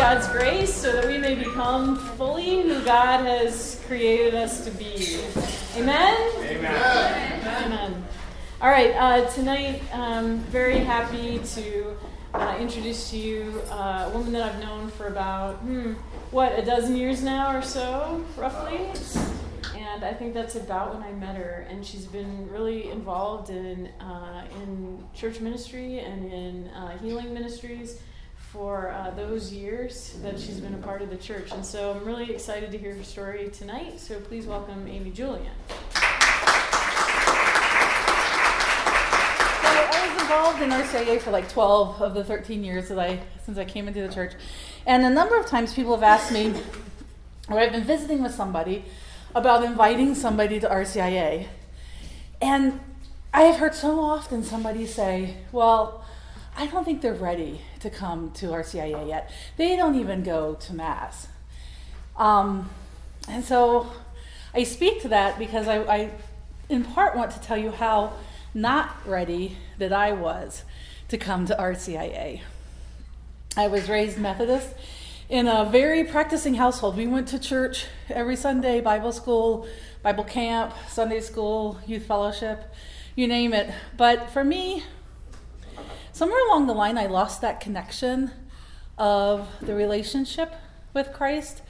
God's grace so that we may become fully who God has created us to be. Amen? Amen. Amen. All right, uh, tonight, I'm um, very happy to uh, introduce to you uh, a woman that I've known for about, hmm, what, a dozen years now or so, roughly? and I think that's about when I met her. And she's been really involved in uh, in church ministry and in uh, healing ministries for uh, those years that she's been a part of the church. And so I'm really excited to hear her story tonight. So please welcome Amy Julian. I was involved in RCIA for like 12 of the 13 years that I since I came into the church, and a number of times people have asked me, or I've been visiting with somebody about inviting somebody to RCIA. And I have heard so often somebody say, Well, I don't think they're ready to come to RCIA yet. They don't even go to Mass. Um, and so I speak to that because I, I, in part, want to tell you how not ready that I was to come to RCIA. I was raised Methodist in a very practicing household. We went to church every Sunday, Bible school, Bible camp, Sunday school, youth fellowship, you name it. But for me, somewhere along the line, I lost that connection of the relationship with Christ.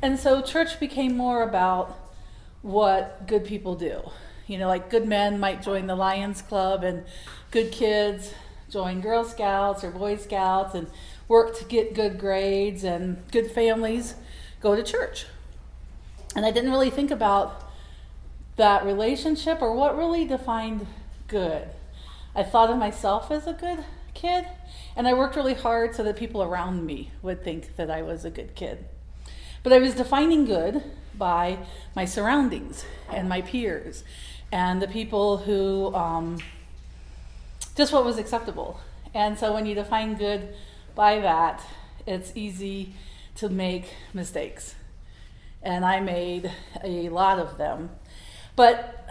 And so church became more about what good people do. You know, like good men might join the Lions Club, and good kids join Girl Scouts or Boy Scouts, and work to get good grades and good families go to church. And I didn't really think about that relationship or what really defined good. I thought of myself as a good kid, and I worked really hard so that people around me would think that I was a good kid. But I was defining good by my surroundings and my peers and the people who, um, just what was acceptable. And so when you define good by that, it's easy to make mistakes. And I made a lot of them. But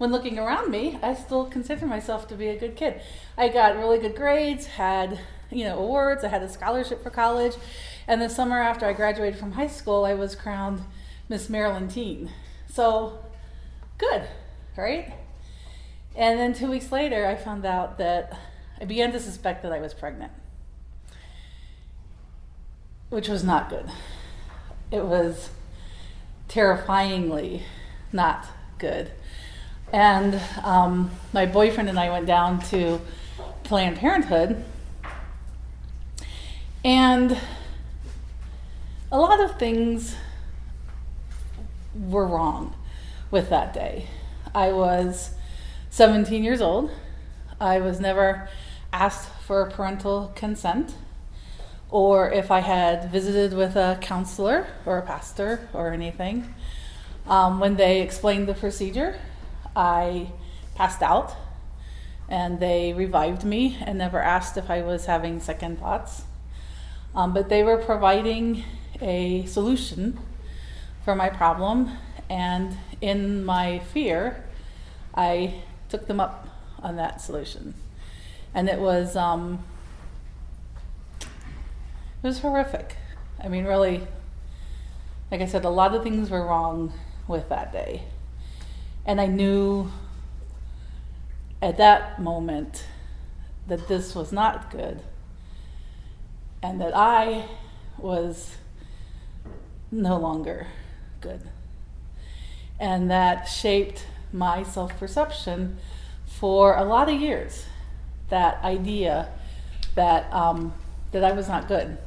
when looking around me, I still consider myself to be a good kid. I got really good grades, had you know awards, I had a scholarship for college, and the summer after I graduated from high school, I was crowned Miss Maryland Teen. So good, right? And then two weeks later, I found out that I began to suspect that I was pregnant which was not good. It was terrifyingly not good. And um, my boyfriend and I went down to Planned Parenthood, and a lot of things were wrong with that day. I was 17 years old. I was never asked for parental consent or if I had visited with a counselor or a pastor or anything. Um, when they explained the procedure, I passed out and they revived me and never asked if I was having second thoughts. Um, but they were providing a solution for my problem, and in my fear, I took them up on that solution. And it was um, it was horrific. I mean, really, like I said, a lot of things were wrong with that day. And I knew at that moment that this was not good and that I was no longer good. And that shaped my self perception for a lot of years. That idea that, um, that I was not good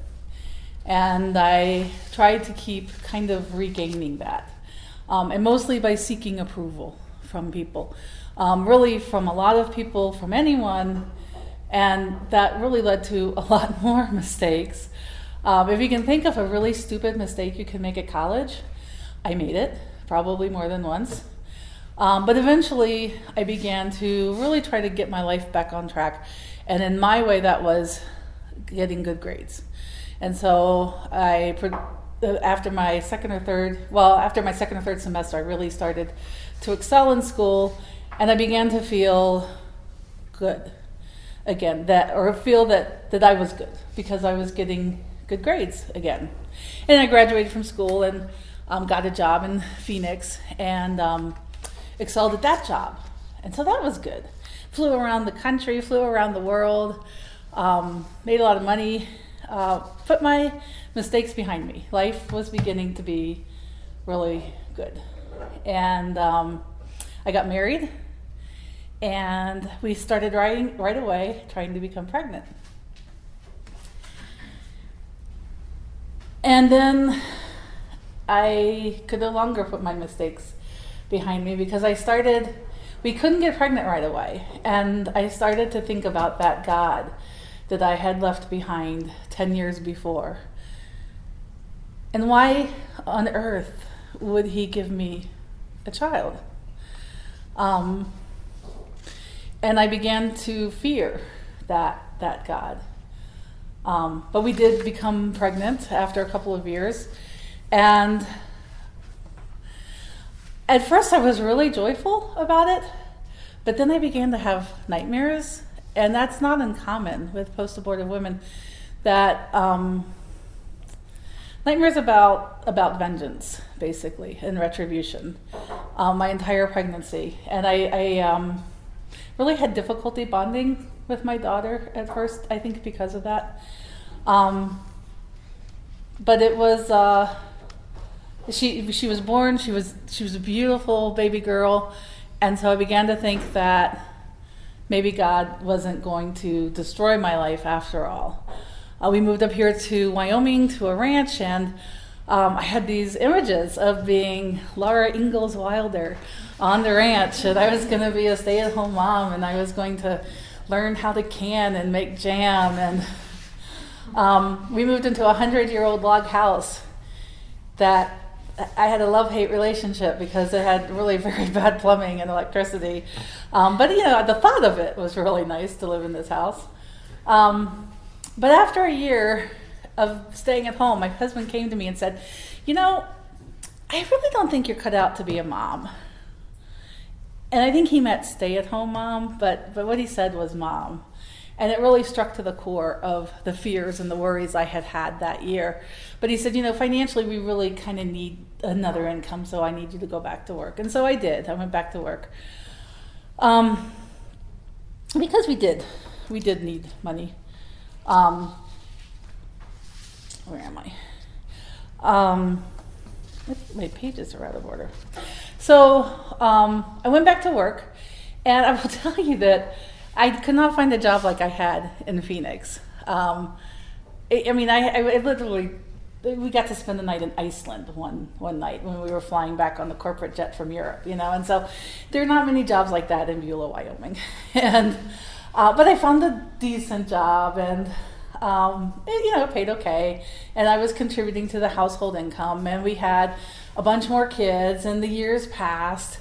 and I tried to keep kind of regaining that, um, and mostly by seeking approval from people, um, really from a lot of people, from anyone, and that really led to a lot more mistakes. Um, if you can think of a really stupid mistake you can make at college, I made it probably more than once. Um, but eventually, I began to really try to get my life back on track. And in my way, that was getting good grades. And so I, after my second or third, well, after my second or third semester, I really started to excel in school, and I began to feel good again. That or feel that that I was good because I was getting good grades again. And I graduated from school and um, got a job in Phoenix and um, excelled at that job. And so that was good. Flew around the country, flew around the world, um, made a lot of money, uh, put my mistakes behind me. Life was beginning to be really good. And um, I got married and we started writing right away trying to become pregnant. And then I could no longer put my mistakes behind me because I started, we couldn't get pregnant right away. And I started to think about that God that I had left behind 10 years before. And why on earth would He give me a child? Um, and I began to fear that, that God. Um, but we did become pregnant after a couple of years. And at first, I was really joyful about it, but then I began to have nightmares. And that's not uncommon with post abortive women, that um, nightmares about, about vengeance, basically, and retribution, um, my entire pregnancy. And I, I um, really had difficulty bonding with my daughter at first, I think because of that. Um, but it was uh, she she was born she was she was a beautiful baby girl, and so I began to think that maybe God wasn't going to destroy my life after all. Uh, we moved up here to Wyoming to a ranch and. Um, I had these images of being Laura Ingalls Wilder on the ranch, and I was going to be a stay at home mom, and I was going to learn how to can and make jam. And um, we moved into a hundred year old log house that I had a love hate relationship because it had really very bad plumbing and electricity. Um, but you know, the thought of it was really nice to live in this house. Um, but after a year of staying at home, my husband came to me and said, You know, I really don't think you're cut out to be a mom. And I think he meant stay at home mom, but, but what he said was mom. And it really struck to the core of the fears and the worries I had had that year. But he said, you know, financially, we really kind of need another income, so I need you to go back to work. And so I did. I went back to work. Um, because we did. We did need money. Um, where am I? Um, my pages are out of order. So um, I went back to work, and I will tell you that I could not find a job like I had in Phoenix. Um, I, I, mean, I, I, literally we got to spend the night in Iceland one one night when we were flying back on the corporate jet from Europe, you know, and so there are not many jobs like that in Beulah, Wyoming, and uh, but I found a decent job and. Um, it, you know, paid okay, and I was contributing to the household income, and we had a bunch more kids, and the years passed,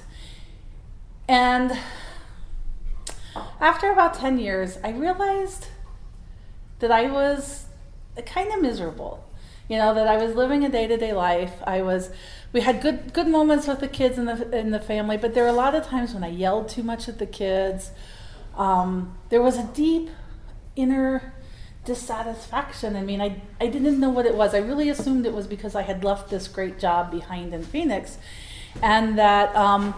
and after about 10 years, I realized that I was kind of miserable. You know, that I was living a day to day life. I was, we had good, good moments with the kids in the, in the family, but there were a lot of times when I yelled too much at the kids. Um, there was a deep inner dissatisfaction. I mean, I, I didn't know what it was. I really assumed it was because I had left this great job behind in Phoenix and that um,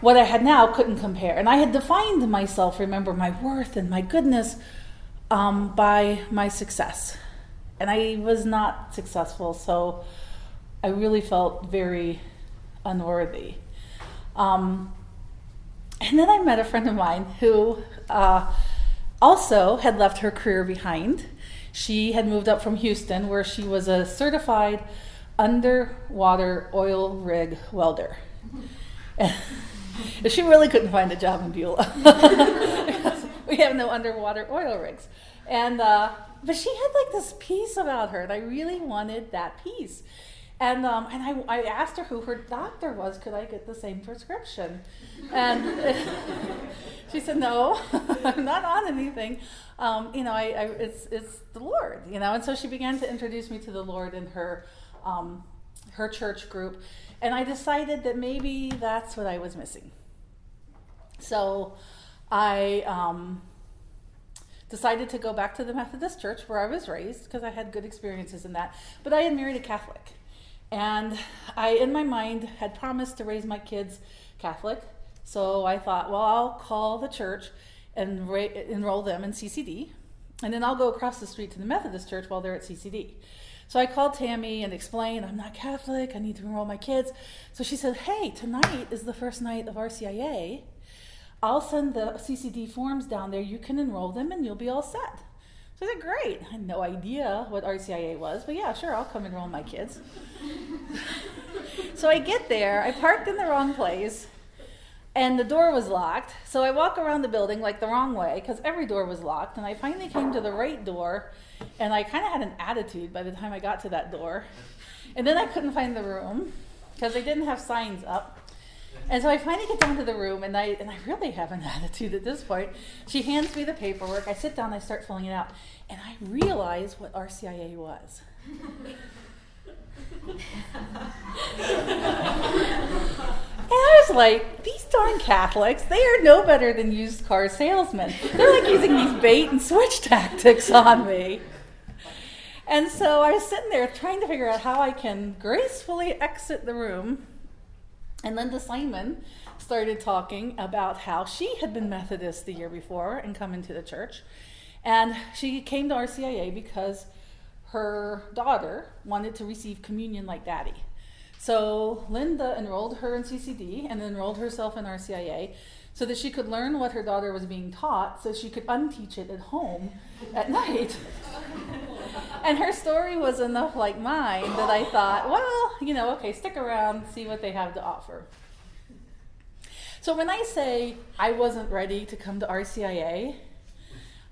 what I had now couldn't compare. And I had defined myself, remember, my worth and my goodness um, by my success. And I was not successful, so I really felt very unworthy. Um, and then I met a friend of mine who uh, also had left her career behind. She had moved up from Houston, where she was a certified underwater oil rig welder. she really couldn't find a job in Beulah. we have no underwater oil rigs. And uh, but she had like this piece about her, and I really wanted that peace. And um, and I, I asked her who her doctor was. Could I get the same prescription? And she said, No, I'm not on anything. Um, you know, I, I, it's it's the Lord. You know, and so she began to introduce me to the Lord in her um, her church group. And I decided that maybe that's what I was missing. So I um, decided to go back to the Methodist church where I was raised because I had good experiences in that. But I had married a Catholic. And I, in my mind, had promised to raise my kids Catholic. So I thought, well, I'll call the church and ra- enroll them in CCD. And then I'll go across the street to the Methodist church while they're at CCD. So I called Tammy and explained, I'm not Catholic, I need to enroll my kids. So she said, Hey, tonight is the first night of RCIA. I'll send the CCD forms down there. You can enroll them and you'll be all set. So I said, Great. I had no idea what RCIA was, but yeah, sure, I'll come enroll my kids. so I get there, I parked in the wrong place and the door was locked. So I walk around the building like the wrong way because every door was locked. And I finally came to the right door, and I kind of had an attitude by the time I got to that door. And then I couldn't find the room because they didn't have signs up. And so I finally get down to the room, and I and I really have an attitude at this point. She hands me the paperwork. I sit down, I start filling it out, and I realize what RCIA was. And I was like, these darn Catholics, they are no better than used car salesmen. They're like using these bait and switch tactics on me. And so I was sitting there trying to figure out how I can gracefully exit the room. And Linda Simon started talking about how she had been Methodist the year before and come into the church. And she came to RCIA because her daughter wanted to receive communion like daddy. So Linda enrolled her in CCD and enrolled herself in RCIA so that she could learn what her daughter was being taught so she could unteach it at home at night. and her story was enough like mine that I thought, well, you know, okay, stick around, see what they have to offer. So when I say I wasn't ready to come to RCIA,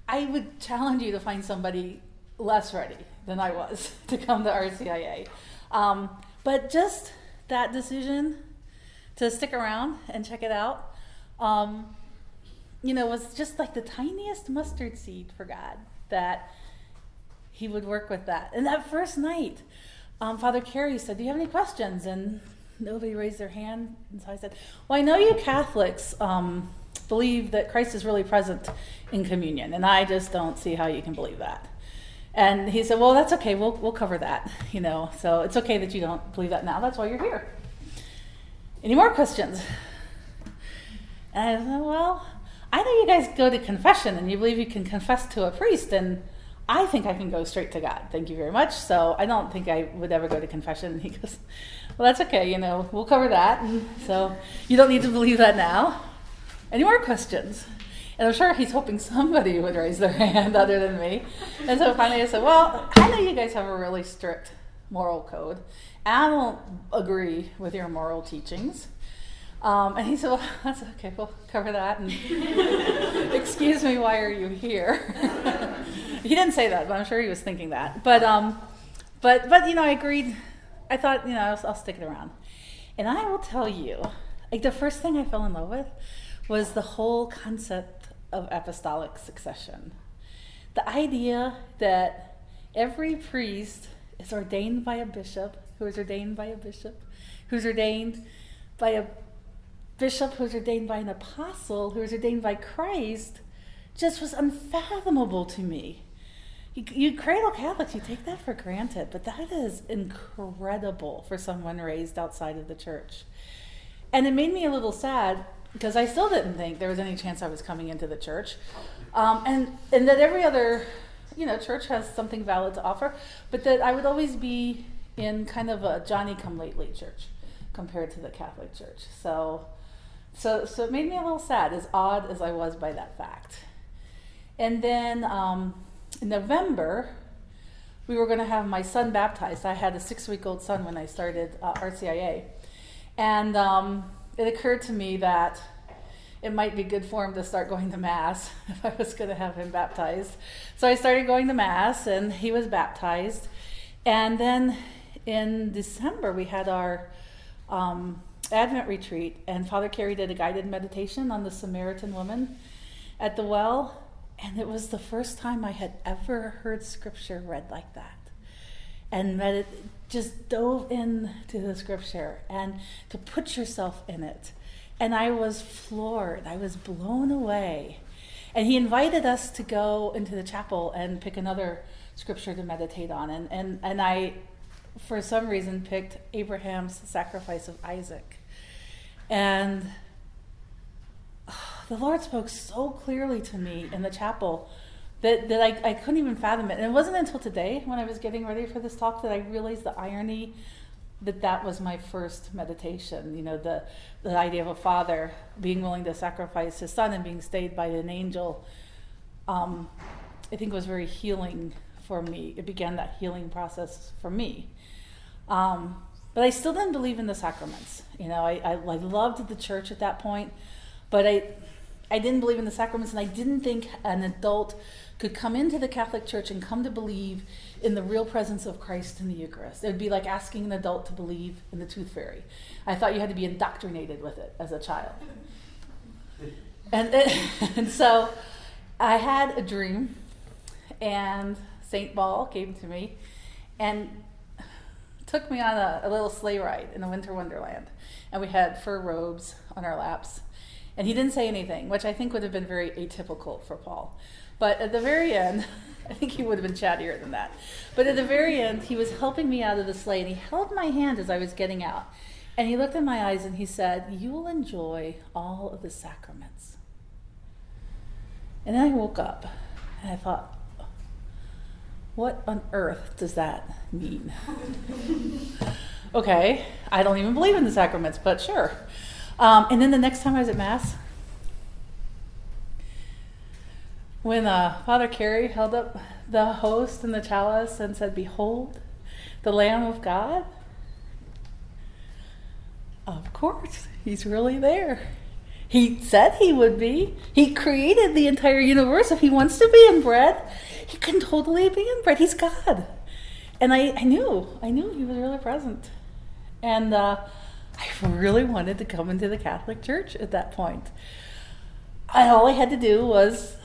I would challenge you to find somebody less ready than I was to come to RCIA. Um, but just that decision to stick around and check it out, um, you know, was just like the tiniest mustard seed for God that He would work with that. And that first night, um, Father Carey said, Do you have any questions? And nobody raised their hand. And so I said, Well, I know you Catholics um, believe that Christ is really present in communion, and I just don't see how you can believe that. And he said, Well, that's okay. We'll, we'll cover that. You know, so it's okay that you don't believe that now. That's why you're here. Any more questions? And I said, Well, I know you guys go to confession and you believe you can confess to a priest, and I think I can go straight to God. Thank you very much. So I don't think I would ever go to confession. And he goes, Well, that's okay. You know, we'll cover that. And so you don't need to believe that now. Any more questions? And I'm sure he's hoping somebody would raise their hand other than me. And so finally I said, Well, I know you guys have a really strict moral code. I don't agree with your moral teachings. Um, and he said, Well, that's okay, we'll cover that. And excuse me, why are you here? He didn't say that, but I'm sure he was thinking that. But, um, but, but you know, I agreed. I thought, you know, I'll, I'll stick it around. And I will tell you, like the first thing I fell in love with was the whole concept of apostolic succession. The idea that every priest is ordained by a bishop, who is ordained by a bishop, who's ordained by a bishop, who's ordained by an apostle, who is ordained by Christ, just was unfathomable to me. You, you cradle Catholics, you take that for granted, but that is incredible for someone raised outside of the church. And it made me a little sad because I still didn't think there was any chance I was coming into the church, um, and and that every other, you know, church has something valid to offer, but that I would always be in kind of a Johnny come lately church compared to the Catholic Church. So, so so it made me a little sad, as odd as I was by that fact. And then um, in November, we were going to have my son baptized. I had a six-week-old son when I started uh, RCIA, and um, it occurred to me that it might be good for him to start going to mass if I was going to have him baptized. So I started going to mass, and he was baptized. And then in December, we had our um, Advent retreat, and Father Carey did a guided meditation on the Samaritan woman at the well. And it was the first time I had ever heard scripture read like that. And med- just dove into the scripture and to put yourself in it. And I was floored, I was blown away. And he invited us to go into the chapel and pick another scripture to meditate on. And, and, and I, for some reason, picked Abraham's sacrifice of Isaac. And the Lord spoke so clearly to me in the chapel that, that I, I couldn't even fathom it. And it wasn't until today, when I was getting ready for this talk, that I realized the irony that that was my first meditation. You know, the, the idea of a father being willing to sacrifice his son and being stayed by an angel, um, I think was very healing for me. It began that healing process for me. Um, but I still didn't believe in the sacraments. You know, I, I, I loved the church at that point, but I, I didn't believe in the sacraments, and I didn't think an adult could come into the Catholic Church and come to believe in the real presence of Christ in the Eucharist. It would be like asking an adult to believe in the tooth fairy. I thought you had to be indoctrinated with it as a child. And, and so I had a dream, and St. Paul came to me and took me on a, a little sleigh ride in a winter wonderland. And we had fur robes on our laps. And he didn't say anything, which I think would have been very atypical for Paul. But at the very end, I think he would have been chattier than that. But at the very end, he was helping me out of the sleigh and he held my hand as I was getting out. And he looked in my eyes and he said, You will enjoy all of the sacraments. And then I woke up and I thought, What on earth does that mean? okay, I don't even believe in the sacraments, but sure. Um, and then the next time I was at Mass, when uh, Father Carey held up the host and the chalice and said, Behold, the Lamb of God, of course, he's really there. He said he would be. He created the entire universe. If he wants to be in bread, he can totally be in bread. He's God. And I, I knew, I knew he was really present. And uh, I really wanted to come into the Catholic Church at that point. And all I had to do was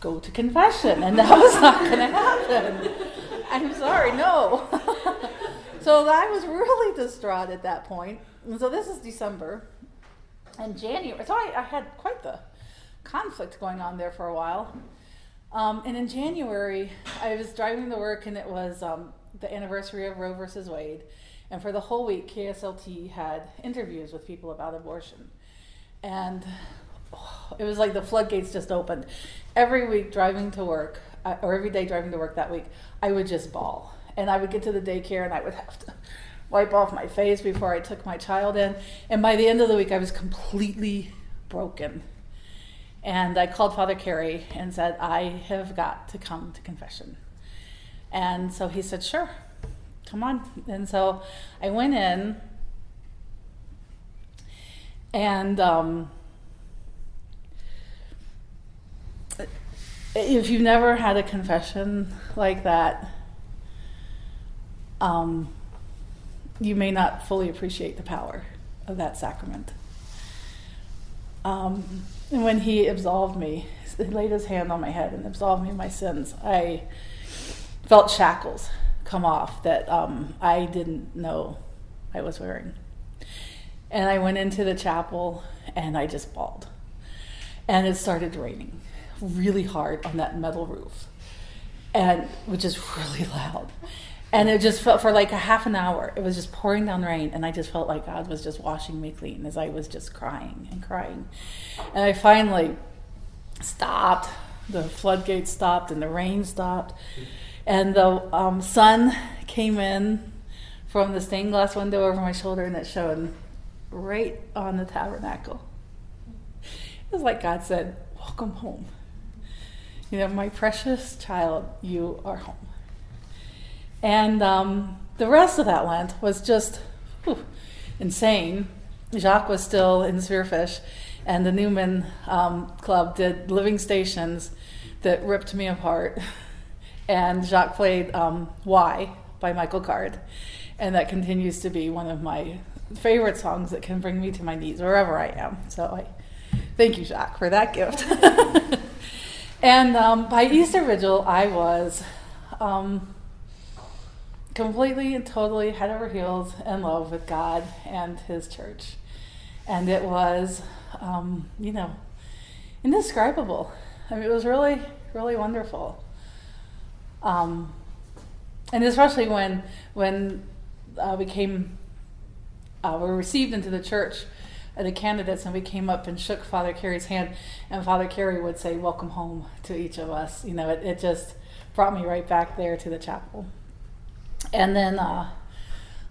go to confession, and that was not going to happen. I'm sorry, no. so I was really distraught at that point. And so this is December, and January. So I, I had quite the conflict going on there for a while. Um, and in January, I was driving to work, and it was um, the anniversary of Roe versus Wade. And for the whole week, KSLT had interviews with people about abortion. And oh, it was like the floodgates just opened. Every week driving to work, or every day driving to work that week, I would just bawl. And I would get to the daycare and I would have to wipe off my face before I took my child in. And by the end of the week, I was completely broken. And I called Father Carey and said, I have got to come to confession. And so he said, Sure, come on. And so I went in, and um, if you've never had a confession like that, um, you may not fully appreciate the power of that sacrament. Um, and when he absolved me, he laid his hand on my head and absolved me of my sins, I felt shackles come off that um, I didn't know I was wearing. And I went into the chapel and I just bawled. And it started raining really hard on that metal roof, and which is really loud. And it just felt for like a half an hour. It was just pouring down rain, and I just felt like God was just washing me clean as I was just crying and crying. And I finally stopped. The floodgates stopped, and the rain stopped, and the um, sun came in from the stained glass window over my shoulder, and it shone right on the tabernacle. It was like God said, "Welcome home." you know, my precious child, you are home. And um, the rest of that Lent was just whew, insane. Jacques was still in Spearfish, and the Newman um, Club did living stations that ripped me apart. And Jacques played um, Why by Michael Card, and that continues to be one of my favorite songs that can bring me to my knees wherever I am. So I thank you, Jacques, for that gift. And um, by Easter Vigil, I was um, completely and totally head over heels in love with God and His church. And it was, um, you know, indescribable. I mean, it was really, really wonderful. Um, and especially when when uh, we came, uh, we were received into the church, uh, the candidates, and we came up and shook Father Carey's hand, and Father Carey would say, "Welcome home" to each of us. You know, it, it just brought me right back there to the chapel. And then uh,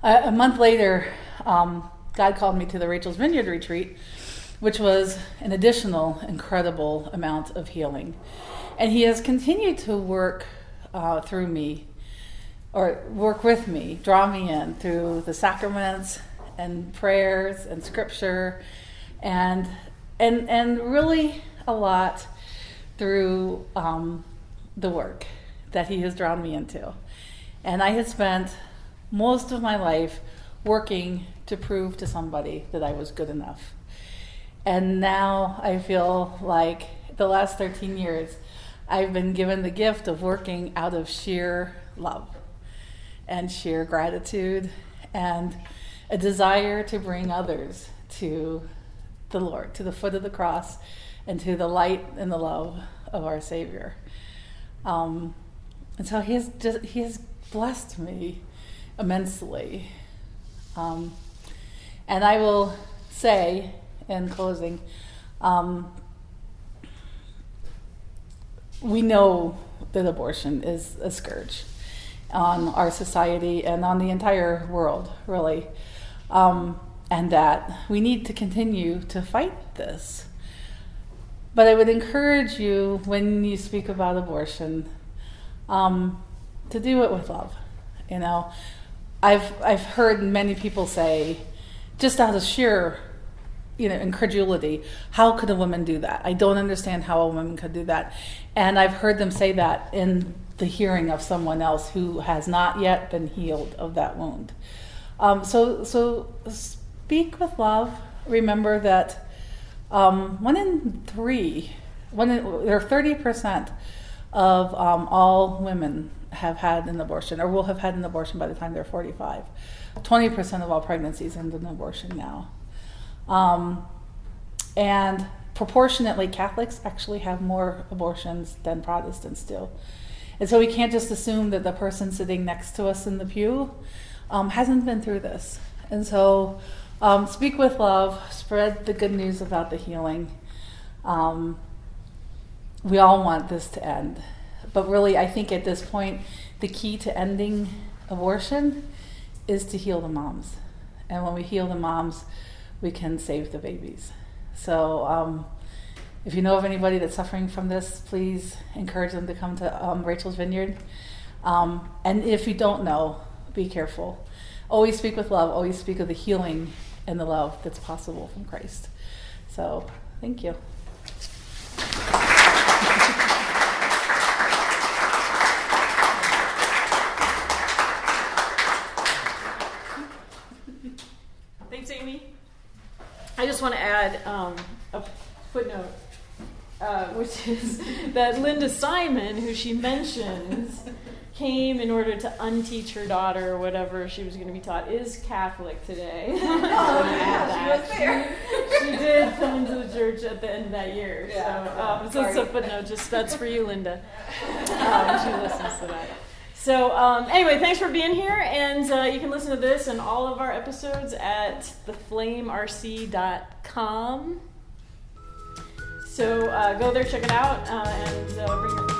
a, month later, um, God called me to the Rachel's Vineyard retreat, which was an additional incredible amount of healing. And He has continued to work uh, through me, or work with me, draw me in through the sacraments and prayers and scripture, and and and really a lot through um, the work that He has drawn me into. And I had spent most of my life working to prove to somebody that I was good enough. And now I feel like the last 13 years, I've been given the gift of working out of sheer love and sheer gratitude and a desire to bring others to the Lord, to the foot of the cross, and to the light and the love of our Savior. Um, and so He has just He has blessed me immensely. Um, and I will say in closing, um, we know that abortion is a scourge on our society and on the entire world, really. Um, and that we need to continue to fight this. But I would encourage you when you speak about abortion um, to do it with love. You know, I've I've heard many people say, just out of sheer, you know, incredulity, how could a woman do that? I don't understand how a woman could do that, and I've heard them say that in the hearing of someone else who has not yet been healed of that wound. Um, so so speak with love. Remember that um, one in three, one in, or thirty percent of um, all women have had an abortion or will have had an abortion by the time they're 45. 20% of all pregnancies end in abortion now. Um, and proportionately, Catholics actually have more abortions than Protestants do. And so we can't just assume that the person sitting next to us in the pew um, hasn't been through this. And so um, speak with love, spread the good news about the healing. Um, we all want this to end. But really, I think at this point, the key to ending abortion is to heal the moms. And when we heal the moms, we can save the babies. So, um, if you know of anybody that's suffering from this, please encourage them to come to um, Rachel's Vineyard. Um, and if you don't know, be careful. Always speak with love, always speak of the healing and the love that's possible from Christ. So, thank you. I just want to add um, a footnote, uh, which is that Linda Simon, who she mentions, came in order to unteach her daughter whatever she was going to be taught, is Catholic today. oh, yeah, she was there. She, she, did come into the church at the end of that year. Yeah, so, um, so it's a footnote, just that's for you, Linda. Um, she listens to that. So, um, anyway, thanks for being here. And uh, you can listen to this and all of our episodes at theflamerc.com. So, uh, go there, check it out, uh, and uh, bring your